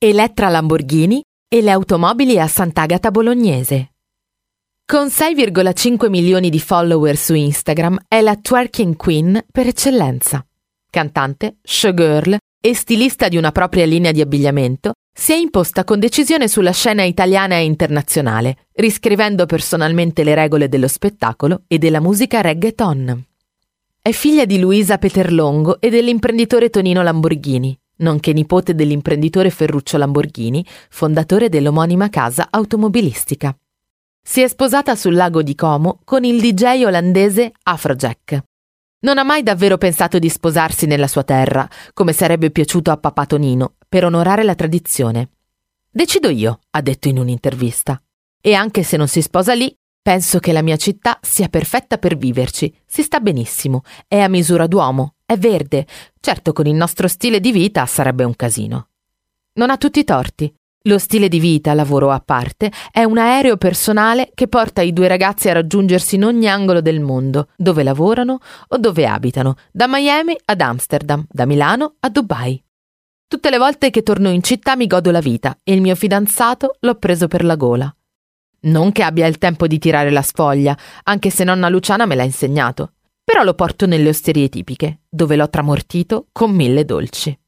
Elettra Lamborghini e le automobili a Sant'Agata Bolognese. Con 6,5 milioni di follower su Instagram è la twerking queen per eccellenza. Cantante, showgirl e stilista di una propria linea di abbigliamento, si è imposta con decisione sulla scena italiana e internazionale, riscrivendo personalmente le regole dello spettacolo e della musica reggaeton. È figlia di Luisa Peterlongo e dell'imprenditore Tonino Lamborghini, nonché nipote dell'imprenditore Ferruccio Lamborghini, fondatore dell'omonima casa automobilistica. Si è sposata sul lago di Como con il DJ olandese Afrojack. Non ha mai davvero pensato di sposarsi nella sua terra, come sarebbe piaciuto a papà Tonino, per onorare la tradizione. Decido io, ha detto in un'intervista. E anche se non si sposa lì, penso che la mia città sia perfetta per viverci. Si sta benissimo, è a misura d'uomo, è verde. Certo, con il nostro stile di vita sarebbe un casino. Non ha tutti i torti. Lo stile di vita, lavoro a parte, è un aereo personale che porta i due ragazzi a raggiungersi in ogni angolo del mondo, dove lavorano o dove abitano, da Miami ad Amsterdam, da Milano a Dubai. Tutte le volte che torno in città mi godo la vita e il mio fidanzato l'ho preso per la gola. Non che abbia il tempo di tirare la sfoglia, anche se nonna Luciana me l'ha insegnato, però lo porto nelle osterie tipiche, dove l'ho tramortito con mille dolci.